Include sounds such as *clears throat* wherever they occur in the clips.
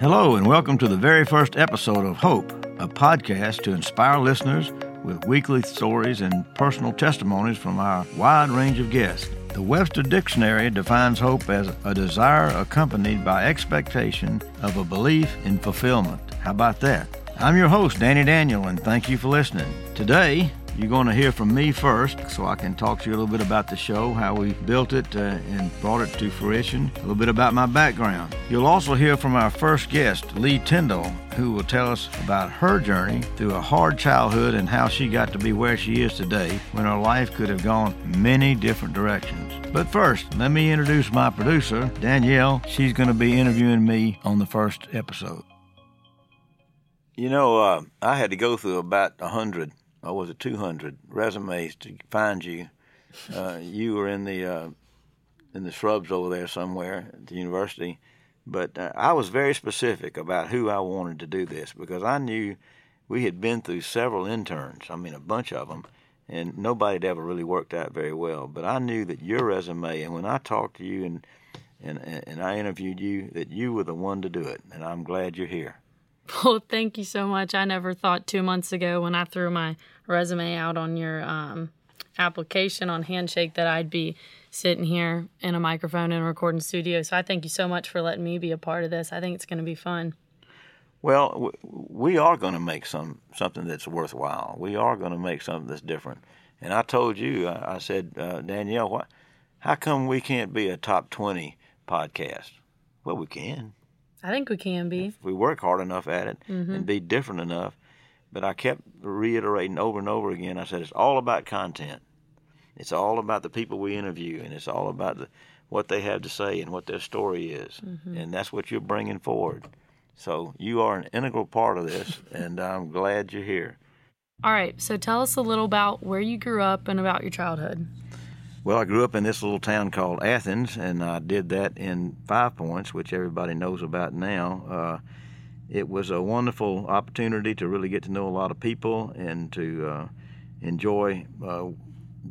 Hello, and welcome to the very first episode of Hope, a podcast to inspire listeners with weekly stories and personal testimonies from our wide range of guests. The Webster Dictionary defines hope as a desire accompanied by expectation of a belief in fulfillment. How about that? I'm your host, Danny Daniel, and thank you for listening. Today, you're going to hear from me first so I can talk to you a little bit about the show, how we built it uh, and brought it to fruition, a little bit about my background. You'll also hear from our first guest, Lee Tyndall, who will tell us about her journey through a hard childhood and how she got to be where she is today when her life could have gone many different directions. But first, let me introduce my producer, Danielle. She's going to be interviewing me on the first episode. You know, uh, I had to go through about a hundred or was it 200 resumes to find you. Uh, you were in the uh, in the shrubs over there somewhere at the university, but uh, I was very specific about who I wanted to do this because I knew we had been through several interns. I mean, a bunch of them, and nobody had ever really worked out very well. But I knew that your resume, and when I talked to you and and and I interviewed you, that you were the one to do it, and I'm glad you're here. *laughs* Well, thank you so much. I never thought two months ago when I threw my resume out on your um, application on Handshake that I'd be sitting here in a microphone in a recording studio. So I thank you so much for letting me be a part of this. I think it's going to be fun. Well, we are going to make some something that's worthwhile. We are going to make something that's different. And I told you, I said, uh, Danielle, what, how come we can't be a top twenty podcast? Well, we can. I think we can be. If we work hard enough at it mm-hmm. and be different enough. But I kept reiterating over and over again. I said it's all about content. It's all about the people we interview, and it's all about the, what they have to say and what their story is, mm-hmm. and that's what you're bringing forward. So you are an integral part of this, *laughs* and I'm glad you're here. All right. So tell us a little about where you grew up and about your childhood. Well, I grew up in this little town called Athens, and I did that in Five Points, which everybody knows about now. Uh, it was a wonderful opportunity to really get to know a lot of people and to uh, enjoy uh,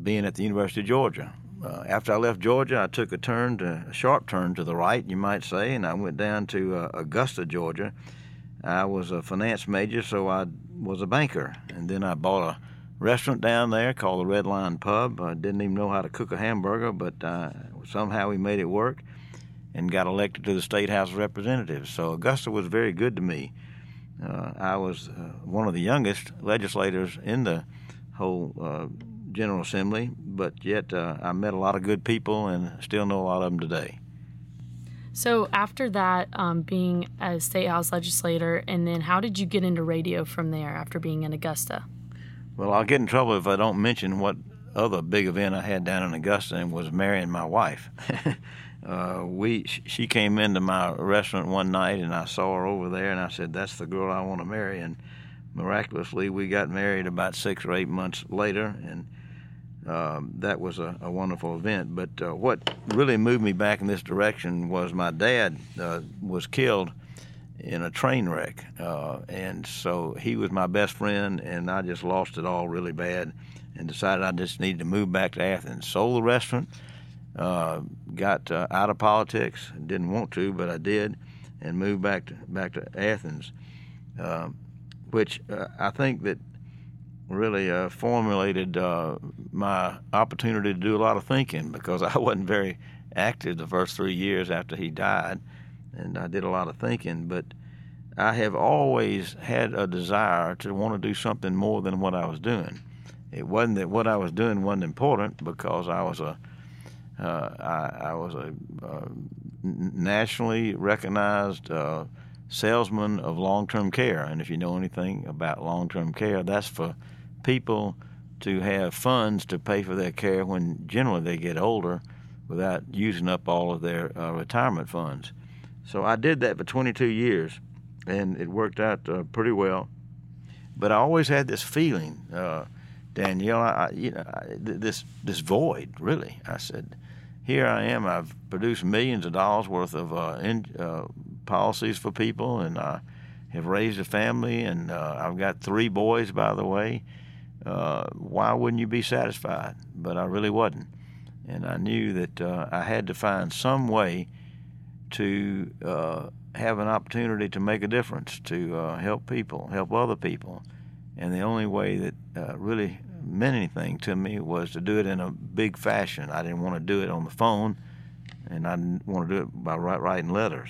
being at the University of Georgia. Uh, after I left Georgia, I took a turn to a sharp turn to the right, you might say, and I went down to uh, Augusta, Georgia. I was a finance major, so I was a banker, and then I bought a restaurant down there called the Red Lion Pub. I didn't even know how to cook a hamburger, but uh, somehow we made it work and got elected to the State House of Representatives. So Augusta was very good to me. Uh, I was uh, one of the youngest legislators in the whole uh, General Assembly, but yet uh, I met a lot of good people and still know a lot of them today. So after that, um, being a state house legislator, and then how did you get into radio from there after being in Augusta? Well, I'll get in trouble if I don't mention what other big event I had down in Augusta and was marrying my wife. *laughs* uh, we she came into my restaurant one night and I saw her over there and I said that's the girl I want to marry and miraculously we got married about six or eight months later and um, that was a, a, wonderful event. But uh, what really moved me back in this direction was my dad uh, was killed in a train wreck. Uh, and so he was my best friend, and I just lost it all really bad and decided I just needed to move back to Athens. Sold the restaurant, uh, got uh, out of politics, didn't want to, but I did, and moved back to, back to Athens, uh, which uh, I think that really uh, formulated my opportunity to do a lot of thinking because *laughs* I wasn't very active the first three years after he died and I did a lot of thinking. But I have always had a desire to want to do something more than what I was doing. It wasn't that what I was doing wasn't important because I was a uh, I, I, was a nationally recognized uh, salesman of long-term care, and if you know anything about long-term care, that's for people to have funds to pay for their care when generally they get older without using up all of their uh, retirement funds. So I did that for 22 years, and it worked out uh, pretty well. But I always had this feeling, uh, Danielle, I, you know, I, this this void. Really, I said, here I am. I've produced millions of dollars worth of uh, in, uh, policies for people, and I have raised a family, and uh, I've got three boys, by the way. Uh, why wouldn't you be satisfied? But I really wasn't, and I knew that I had to find some way to uh, have an opportunity to make a difference, to uh, help people, help other people. And the only way that uh, really meant anything to me was to do it in a big fashion. I didn't want to do it on the phone, and I didn't want to do it by writing letters.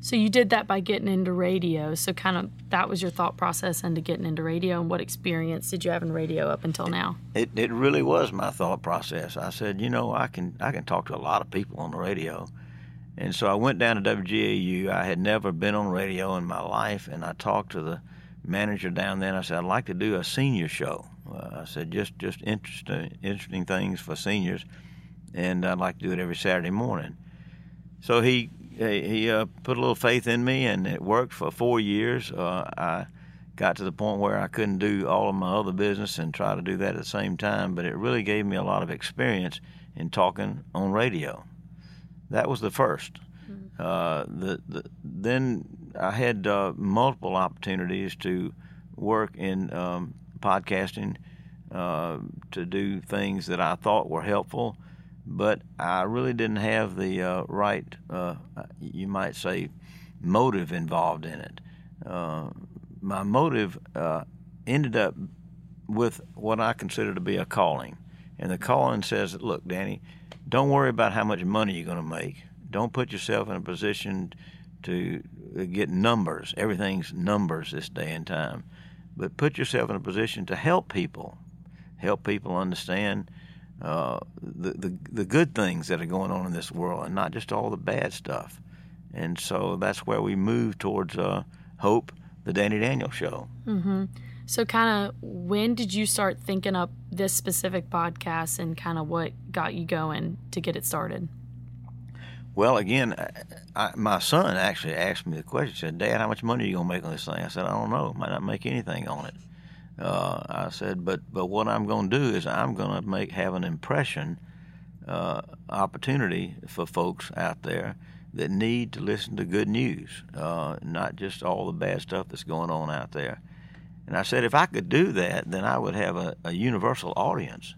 So you did that by getting into radio. So kind of that was your thought process into getting into radio. And what experience did you have in radio up until now? It it really was my thought process. I said, you know, I can I can talk to a lot of people on the radio, and so I went down to WGAU. I had never been on radio in my life, and I talked to the manager down there. and I said, I'd like to do a senior show. Uh, I said, just just interesting interesting things for seniors, and I'd like to do it every Saturday morning. So he he uh, put a little faith in me, and it worked for four years. Uh, I got to the point where I couldn't do all of my other business and try to do that at the same time, but it really gave me a lot of experience in talking on radio. That was the 1st mm-hmm. uh, the, the, then I had uh, multiple opportunities to work in um, podcasting, uh, to do things that I thought were helpful but I really didn't have the uh, right, uh, you might say, motive involved in it. Uh, my motive uh, ended up with what I consider to be a calling. And the calling says, look, Danny, don't worry about how much money you're going to make. Don't put yourself in a position to get numbers. Everything's numbers this day and time. But put yourself in a position to help people, help people understand uh, the, the the good things that are going on in this world, and not just all the bad stuff. And so that's where we move towards uh, hope, the Danny Daniel Show. Mm-hmm. So, kind of, when did you start thinking up this specific podcast, and kind of what got you going to get it started? Well, again, I, I, my son actually asked me the question. He said, "Dad, how much money are you gonna make on this thing?" I said, "I don't know. Might not make anything on it." Uh, I said, but but what I'm going to do is I'm going to make have an impression, uh, opportunity for folks out there that need to listen to good news, uh, not just all the bad stuff that's going on out there. And I said, if I could do that, then I would have a, a universal audience.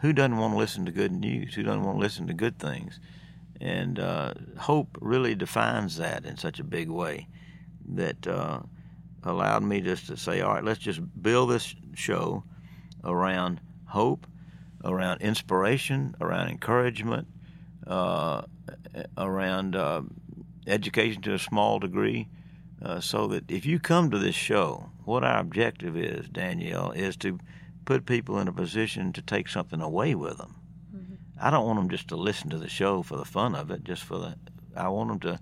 Who doesn't want to listen to good news? Who doesn't want to listen to good things? And uh, hope really defines that in such a big way that uh, allowed me just to say, all right, let's just build this show around hope, around inspiration, around encouragement, uh, around uh, education to a small degree, uh, so that if you come to this show, what our objective is, Danielle, is to put people in a position to take something away with them. Mm-hmm. I don't want them just to listen to the show for the fun of it, just for the. I want them to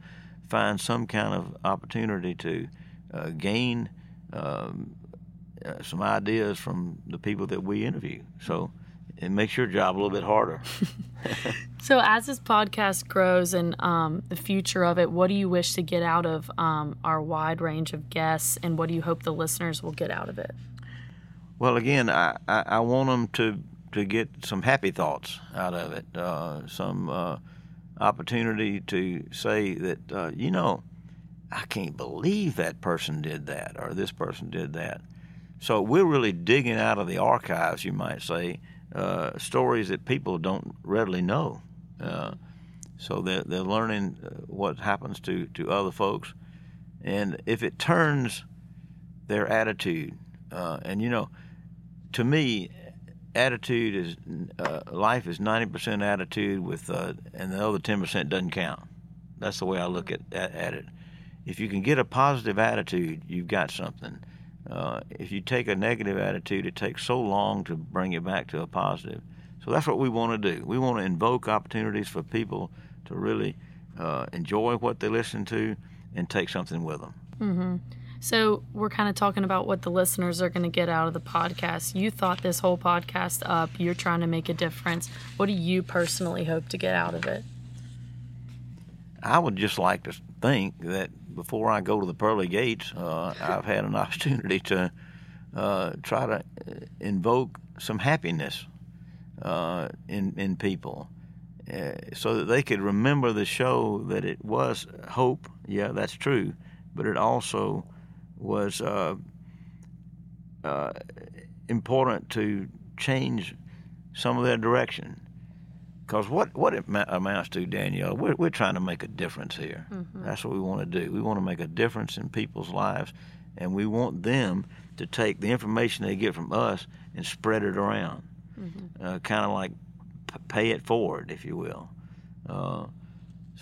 find some kind of opportunity to uh, gain um, uh, some ideas from the people that we interview. So it makes your job a little bit harder. *laughs* so as this podcast grows and um, the future of it, what do you wish to get out of um, our wide range of guests, and what do you hope the listeners will get out of it? Well, again, I, I, I want them to to get some happy thoughts out of it, uh, some uh, opportunity to say that uh, you know I can't believe that person did that or this person did that. So we're really digging out of the archives, you might say, uh, stories that people don't readily know. Uh, so they're, they're learning uh, what happens to, to other folks. And if it turns their attitude, uh, and you know, to me, attitude is uh, life is 90% attitude with, uh, and the other 10% doesn't count. That's the way I look at, at, at it if you can get a positive attitude, you've got something. Uh, if you take a negative attitude, it takes so long to bring it back to a positive. So that's what we want to do. We want to invoke opportunities for people to really uh, enjoy what they listen to and take something with them. Mm-hmm. So we're kind of talking about what the listeners are going to get out of the podcast. You thought this whole podcast up. You're trying to make a difference. What do you personally hope to get out of it? I would just like to think that before I go to the pearly gates, uh, I've had an *laughs* opportunity to uh, try to invoke some happiness uh, in in people, uh, so that they could remember the show that it was hope. Yeah, that's true, but it also was uh, important to change some of their direction Because what, what it amounts to, Danielle, we're, we're trying to make a difference here. Mm-hmm. That's what we want to do. We want to make a difference in people's lives, and we want them to take the information they get from us and spread it around, Mm-hmm. uh, kind of like p- pay it forward, if you will. Uh,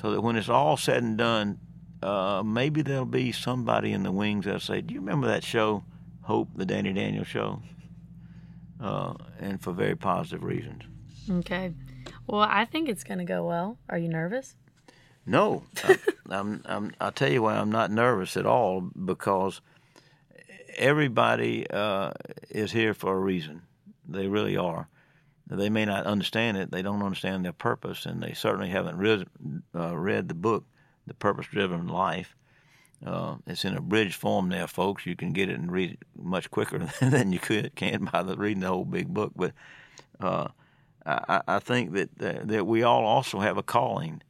so that when it's all said and done, uh, maybe there'll be somebody in the wings that'll say, "Do you remember that show, Hope, the Danny Daniel show?" Uh, and for very positive reasons. Okay. Well, I think it's going to go well. Are you nervous? No, I, *laughs* I'm, I'm. I'll tell you why I'm not nervous at all because everybody uh, is here for a reason. They really are. They may not understand it. They don't understand their purpose, and they certainly haven't read uh, read the book, "The Purpose-Driven Life." Uh, it's in abridged form there, folks. You can get it and read it much quicker *laughs* than you could can by the, reading the whole big book. But uh, I, I think that that we all also have a calling,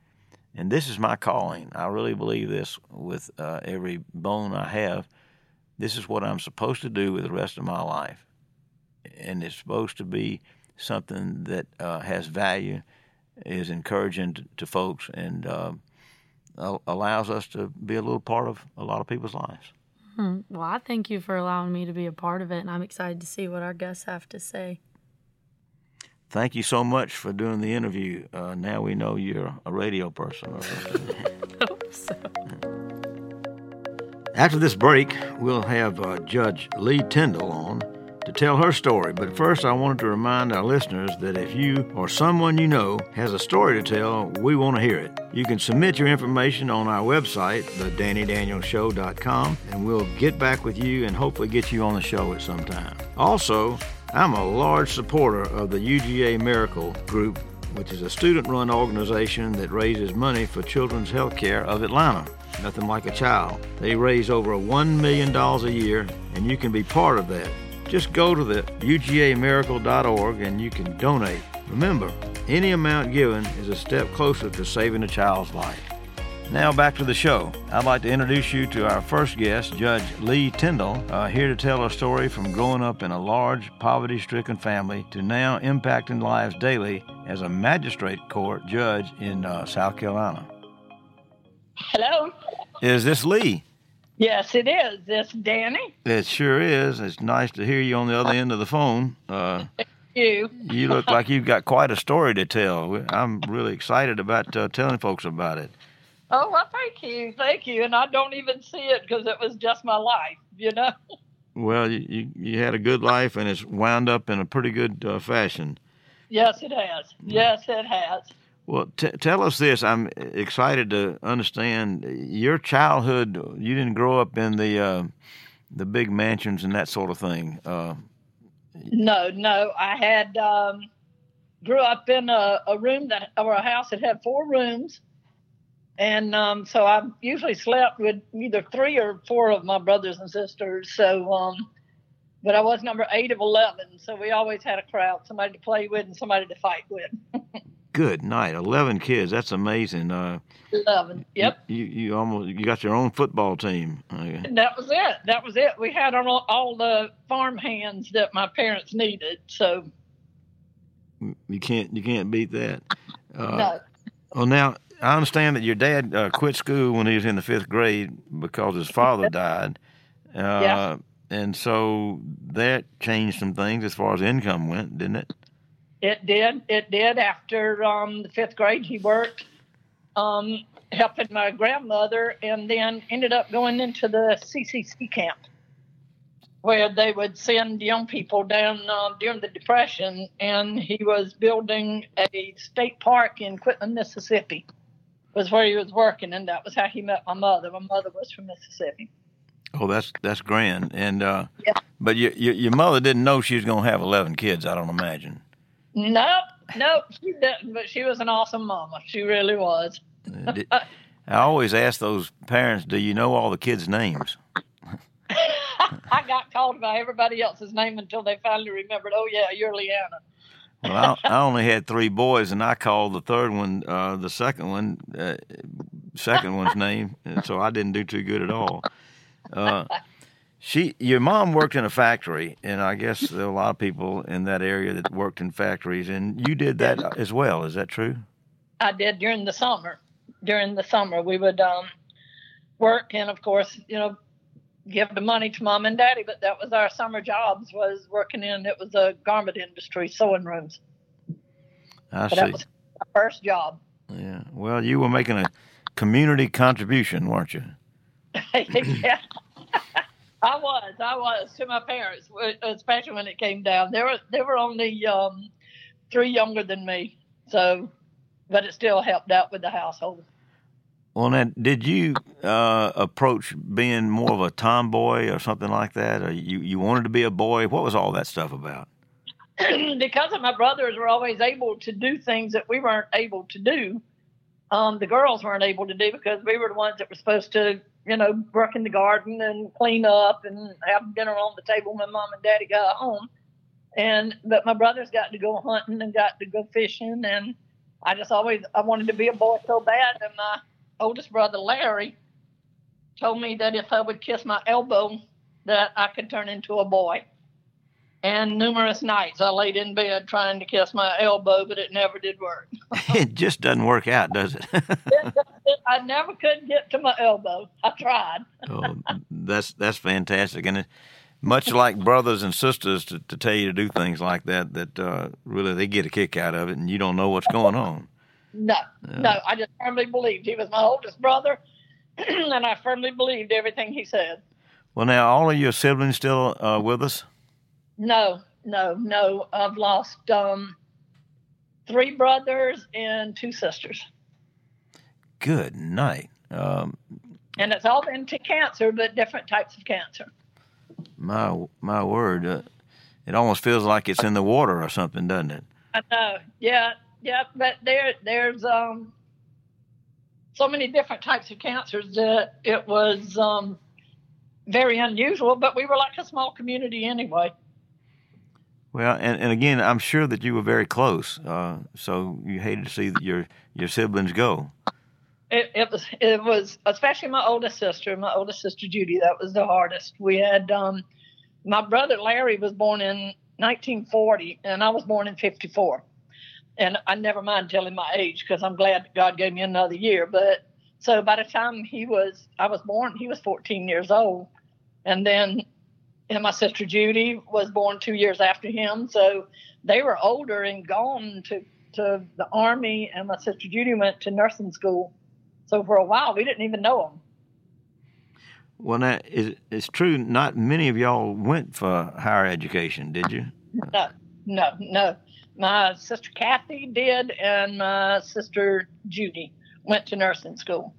and this is my calling. I really believe this with uh, every bone I have. This is what I'm supposed to do with the rest of my life, and it's supposed to be something that uh, has value, is encouraging to, to folks, and uh, allows us to be a little part of a lot of people's lives. Hmm. Well, I thank you for allowing me to be a part of it, and I'm excited to see what our guests have to say. Thank you so much for doing the interview. Uh, now we know you're a radio person. *laughs* Hope so. After this break, we'll have uh, Judge Lee Tyndall on to tell her story. But first, I wanted to remind our listeners that if you or someone you know has a story to tell, we want to hear it. You can submit your information on our website, thedannydanielshow.com, and we'll get back with you and hopefully get you on the show at some time. Also, I'm a large supporter of the UGA Miracle Group, which is a student run organization that raises money for Children's Health Care of Atlanta. Nothing like a child. They raise over $1 million a year, and you can be part of that. Just go to the ugamiracle.org and you can donate. Remember, any amount given is a step closer to saving a child's life. Now back to the show. I'd like to introduce you to our first guest, Judge Lee Tyndall, uh, here to tell a story from growing up in a large, poverty stricken family to now impacting lives daily as a magistrate court judge in uh, South Carolina. Hello. Is this Lee? Yes, it is. This Danny. It sure is. It's nice to hear you on the other end of the phone. Uh, you. you look like you've got quite a story to tell. I'm really excited about uh, telling folks about it. Oh, well, thank you. Thank you. And I don't even see it because it was just my life, you know? Well, you, you, had a good life and it's wound up in a pretty good uh, fashion. Yes, it has. Yes, it has. Well, t- tell us this. I'm excited to understand your childhood. You didn't grow up in the uh, the big mansions and that sort of thing. Uh, no, no. I had um, grew up in a, a room that or a house that had four rooms, and um, so I usually slept with either three or four of my brothers and sisters. So, um, but I was number eight of eleven, so we always had a crowd, somebody to play with and somebody to fight with. *laughs* Good night. Eleven kids. That's amazing. Uh, Eleven. Yep. You, you almost you got your own football team. Okay. That was it. That was it. We had all, all the farm hands that my parents needed. So you can't you can't beat that. Uh, no. Well, now I understand that your dad uh, quit school when he was in the fifth grade because his father *laughs* died. Uh, yeah. And so that changed some things as far as income went, didn't it? It did. It did. After um, the fifth grade, he worked um, helping my grandmother, and then ended up going into the CCC camp, where they would send young people down uh, during the Depression. And he was building a state park in Quitman, Mississippi, was where he was working, and that was how he met my mother. My mother was from Mississippi. Oh, that's that's grand. And uh, yeah. but your, your your mother didn't know she was going to have eleven kids. I don't imagine. Nope, nope, she didn't. But she was an awesome mama. She really was. *laughs* I always ask those parents, "Do you know all the kids' names?" *laughs* *laughs* I got called by everybody else's name until they finally remembered. Oh yeah, you're Leanna. Well, I, I, only had three boys, and I called the third one, uh, the second one, uh, second one's *laughs* name, and so I didn't do too good at all. Uh, She, your mom worked in a factory, and I guess there are a lot of people in that area that worked in factories, and you did that as well. Is that true? I did during the summer. During the summer, we would um, work, and of course, you know, give the money to mom and daddy. But that was our summer jobs was working in. It was a garment industry, sewing rooms. I So see. that was our first job. Yeah. Well, you were making a community contribution, weren't you? *laughs* yeah. I was, I was to my parents, especially when it came down. There were there were only um, three younger than me, so but it still helped out with the household. Well, now, did you uh, approach being more of a tomboy or something like that, or you you wanted to be a boy? What was all that stuff about? *clears throat* because of my brothers were always able to do things that we weren't able to do. Um, the girls weren't able to do because we were the ones that were supposed to, you know, work in the garden and clean up and have dinner on the table when mom and daddy got home. And but my brothers got to go hunting and got to go fishing, and I just always I wanted to be a boy so bad. And my oldest brother Larry told me that if I would kiss my elbow, that I could turn into a boy. And numerous nights I laid in bed trying to kiss my elbow, but it never did work. *laughs* *laughs* it just doesn't work out, does *laughs* it? I never could get to my elbow. I tried. oh, that's that's fantastic, and it, much like brothers and sisters to, to tell you to do things like that, that uh, really they get a kick out of it, and you don't know what's going on. No, no, I just firmly believed he was my oldest brother, *clears throat* and I firmly believed everything he said. Well, now all of your siblings still uh, with us? No, no, no. I've lost um, three brothers and two sisters, Good night. Um, and it's all been to cancer, but different types of cancer. my my word, uh, it almost feels like it's in the water or something, doesn't it? I know. Yeah, yeah, but there, there's um, so many different types of cancers that it was um, very unusual. But we were like a small community anyway. Well, and, and again, I'm sure that you were very close, uh, so you hated to see your your siblings go. It, it was, it was, especially my oldest sister, my oldest sister Judy. That was the hardest. We had um, my brother Larry was born in 1940, and I was born in 54. And I never mind telling my age because I'm glad that God gave me another year. But so by the time he was, I was born, he was 14 years old, and then and my sister Judy was born two years after him. So they were older and gone to to the army, and my sister Judy went to nursing school. So for a while, we didn't even know them. Well, now it, it's true. Not many of y'all went for higher education, did you? No, no, no. My sister Kathy did, and my sister Judy went to nursing school.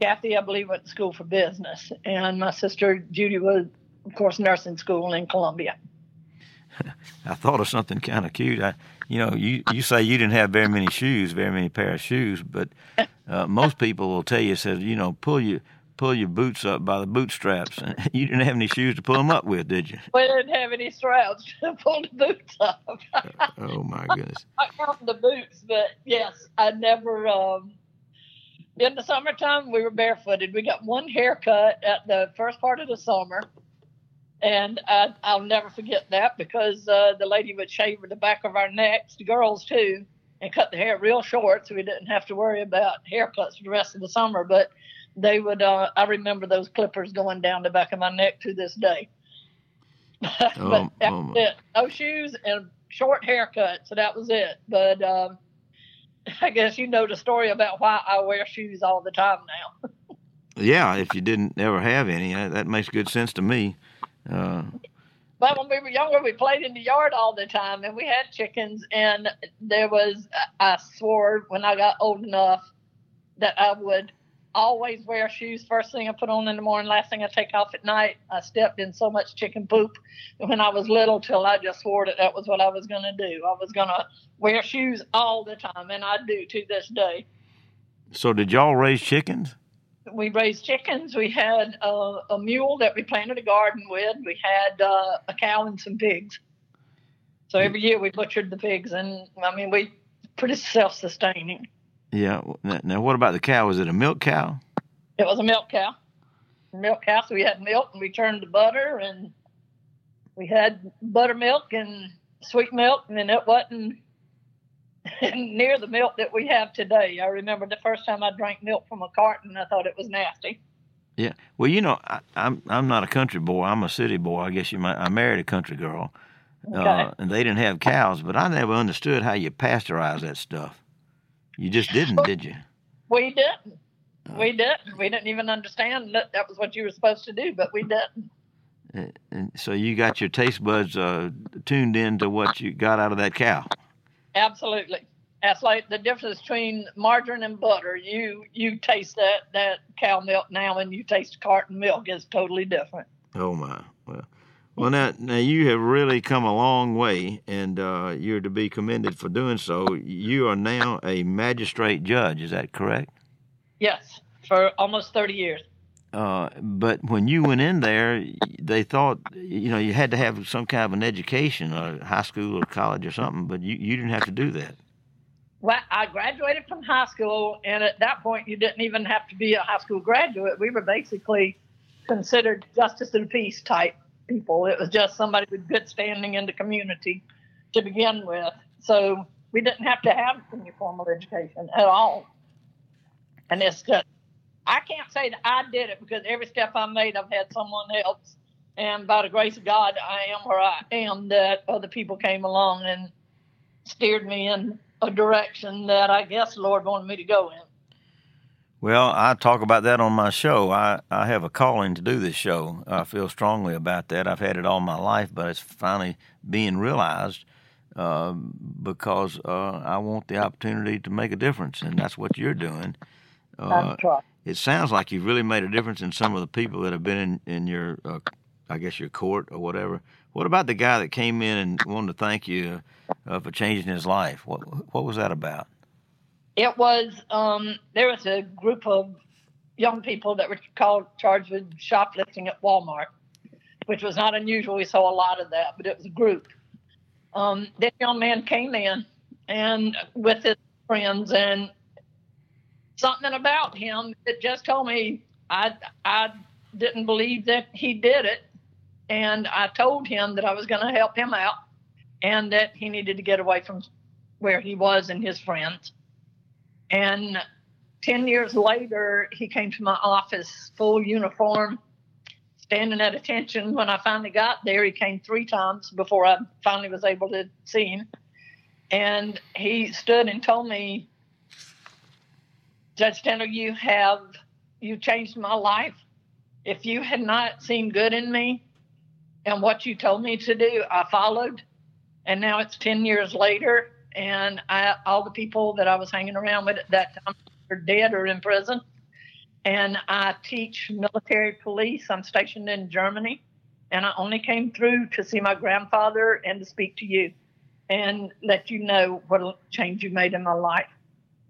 Kathy, I believe, went to school for business, and my sister Judy was, of course, nursing school in Columbia. *laughs* I thought of something kind of cute. I, you know, you you say you didn't have very many shoes, very many pair of shoes, but uh, most people will tell you, says, you know, pull your pull your boots up by the bootstraps. And *laughs* you didn't have any shoes to pull them up with, did you? We didn't have any straps to *laughs* pull the boots up. Oh my *laughs* goodness. I count the boots, but yes, I never. Um, in the summertime, we were barefooted. We got one haircut at the first part of the summer, and I, I'll never forget that because uh, the lady would shave the back of our necks, the girls too, and cut the hair real short, so we didn't have to worry about haircuts for the rest of the summer. But they would. Uh, I remember those clippers going down the back of my neck to this day. *laughs* but Oh, that oh was it. No shoes and short haircut, so that was it. But um, *laughs* I guess you know the story about why I wear shoes all the time now. *laughs* Yeah, if you didn't ever have any, uh, that makes good sense to me. Uh, But when we were younger, we played in the yard all the time, and we had chickens. And there was, I swore when I got old enough that I would always wear shoes first thing I put on in the morning, last thing I take off at night. I stepped in so much chicken poop when I was little till I just swore that that was what I was going to do. I was going to wear shoes all the time, and I do to this day. so, did y'all raise chickens? we raised chickens. We had uh, a mule that we planted a garden with. We had uh, a cow and some pigs. So every year we butchered the pigs, and I mean we pretty self-sustaining. Yeah. Now, what about the cow? Was it a milk cow? It was a milk cow. milk house. We had milk and we turned to butter and we had buttermilk and sweet milk, and then it wasn't *laughs* near the milk that we have today. I remember the first time I drank milk from a carton, I thought it was nasty. Yeah. Well, you know, I, I'm I'm not a country boy. I'm a city boy. I guess you might. I married a country girl, Okay. uh, and they didn't have cows, but I never understood how you pasteurize that stuff. You just didn't, did you? we didn't. We didn't. We didn't even understand that that was what you were supposed to do, but we didn't. And- And so you got your taste buds uh, tuned in to what you got out of that cow. Absolutely. That's like the difference between margarine and butter. You you taste that that cow milk now, and you taste carton milk is totally different. Oh my. Well, well now now you have really come a long way, and uh, you're to be commended for doing so. You are now a magistrate judge. Is that correct? Yes, for almost thirty years. Uh, but when you went in there, they thought you know you had to have some kind of an education, or high school or college or something. But you, you didn't have to do that. Well, I graduated from high school, and at that point, you didn't even have to be a high school graduate. We were basically considered justice and peace type people. It was just somebody with good standing in the community to begin with. So we didn't have to have any formal education at all. And it's just, I can't say that I did it because every step I made, I've had someone else. And by the grace of God, I am where I am, that other people came along and steered me in a direction that I guess the Lord wanted me to go in. Well, I talk about that on my show. I, I have a calling to do this show. I feel strongly about that. I've had it all my life, but it's finally being realized uh, because uh, I want the opportunity to make a difference, and that's what you're doing. Uh, That's right. it sounds like you've really made a difference in some of the people that have been in, in your, uh, I guess, your court or whatever. What about the guy that came in and wanted to thank you uh, for changing his life? What what was that about? It was um, there was a group of young people that were called charged with shoplifting at Walmart, which was not unusual. We saw a lot of that, but it was a group. Um, this young man came in and with his friends, and something about him that just told me I I didn't believe that he did it, and I told him that I was going to help him out, and that he needed to get away from where he was and his friends. And 10 years later, he came to my office, full uniform, standing at attention. When I finally got there, he came three times before I finally was able to see him. And he stood and told me, Judge Tyndall, you have you changed my life. If you had not seen good in me and what you told me to do, I followed. And now it's 10 years later, and I, all the people that I was hanging around with at that time are dead or in prison. And I teach military police. I'm stationed in Germany, and I only came through to see my grandfather and to speak to you and let you know what a change you made in my life.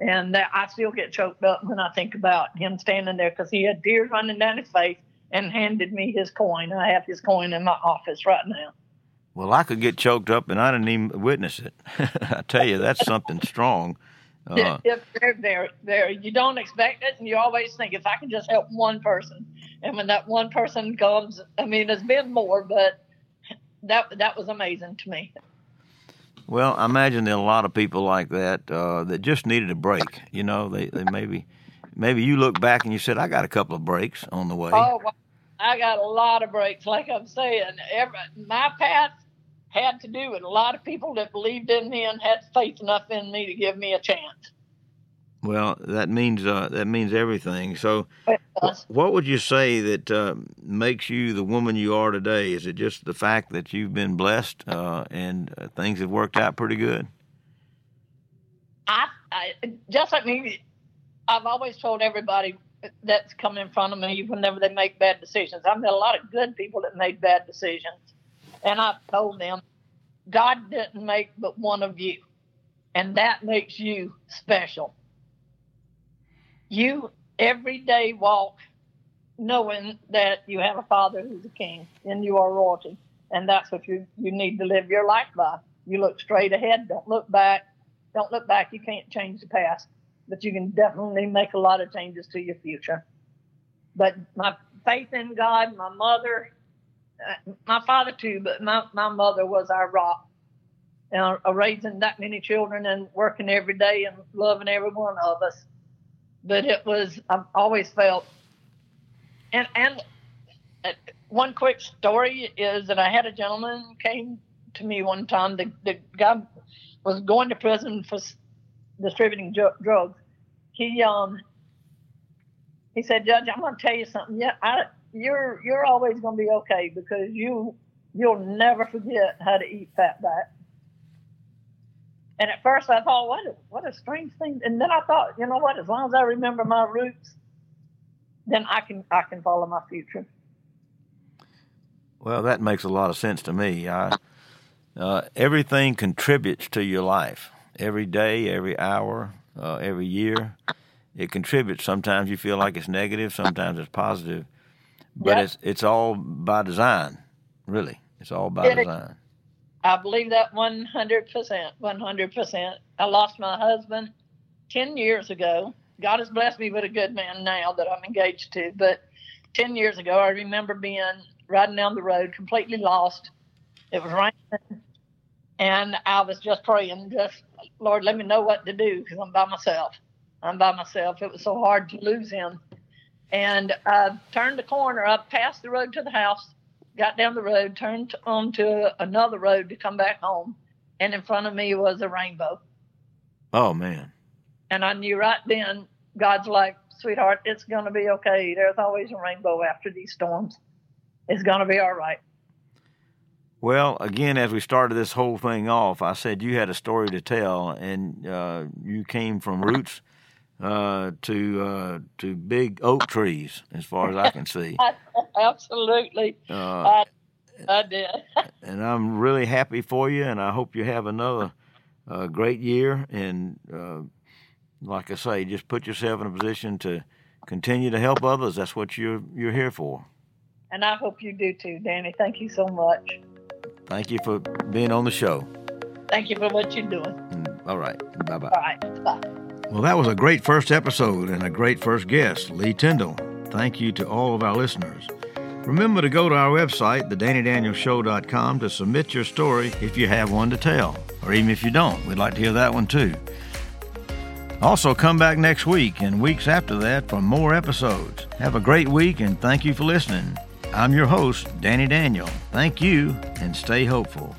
And that I still get choked up when I think about him standing there because he had tears running down his face and handed me his coin. I have his coin in my office right now. Well, I could get choked up and I didn't even witness it. *laughs* I tell you, that's something strong. *laughs* Uh, very, very, very. You don't expect it, and you always think if I can just help one person, and when that one person comes, I mean, there's been more, but that that was amazing to me. well, I imagine there are a lot of people like that uh, that just needed a break. You know, they, they maybe maybe you look back and you said, I got a couple of breaks on the way. Oh. I got a lot of breaks. Like I'm saying, every, my path had to do with a lot of people that believed in me and had faith enough in me to give me a chance. Well, that means uh, that means everything. So, wh- what would you say that uh, makes you the woman you are today? Is it just the fact that you've been blessed uh, and uh, things have worked out pretty good? I, I just like me. I've always told everybody that's come in front of me whenever they make bad decisions. I've met a lot of good people that made bad decisions, and I've told them God didn't make but one of you, and that makes you special. You every day walk knowing that you have a father who's a king and you are royalty, and that's what you you need to live your life by. You look straight ahead. Don't look back don't look back. You can't change the past, but you can definitely make a lot of changes to your future. But my faith in God. My mother, my father too, but my, my mother was our rock. You know, raising that many children and working every day and loving every one of us. But it was, I've always felt, and, and uh, one quick story is that I had a gentleman came to me one time. The, the guy was going to prison for distributing ju- drugs. He um he said, Judge, I'm going to tell you something. Yeah, I, you're you're always going to be okay because you you'll never forget how to eat fat back. And at first I thought, what a, what a strange thing. And then I thought, you know what? As long as I remember my roots, then I can I can follow my future. Well, that makes a lot of sense to me. I, uh, everything contributes to your life every day, every hour, uh, every year. It contributes. Sometimes you feel like it's negative, sometimes it's positive, but yep. it's it's all by design. Really, it's all by it, design. I believe that one hundred percent. One hundred percent. I lost my husband ten years ago. God has blessed me with a good man now that I'm engaged to, but ten years ago, I remember being riding down the road, completely lost. It was raining, and I was just praying, just Lord, let me know what to do because I'm by myself. I'm by myself. It was so hard to lose him. And I turned the corner up past the road to the house, got down the road, turned onto another road to come back home, and in front of me was a rainbow. Oh man! And I knew right then, God's like, sweetheart, it's going to be okay. There's always a rainbow after these storms. It's going to be all right. Well, again, as we started this whole thing off, I said you had a story to tell, and uh, you came from roots uh, to uh, to big oak trees, as far as I can see. *laughs* Absolutely, uh, I, I, did. *laughs* and I'm really happy for you, and I hope you have another uh, great year. And uh, like I say, just put yourself in a position to continue to help others. That's what you're you're here for. And I hope you do too, Danny. Thank you so much. Thank you for being on the show. Thank you for what you're doing. Mm, all right. Bye bye. All right. Bye. Well, that was a great first episode and a great first guest, Lee Tyndall. Thank you to all of our listeners. Remember to go to our website, thedannydanielshow.com, to submit your story if you have one to tell, or even if you don't. We'd like to hear that one too. Also, come back next week and weeks after that for more episodes. Have a great week and thank you for listening. I'm your host, Danny Daniel. Thank you and stay hopeful.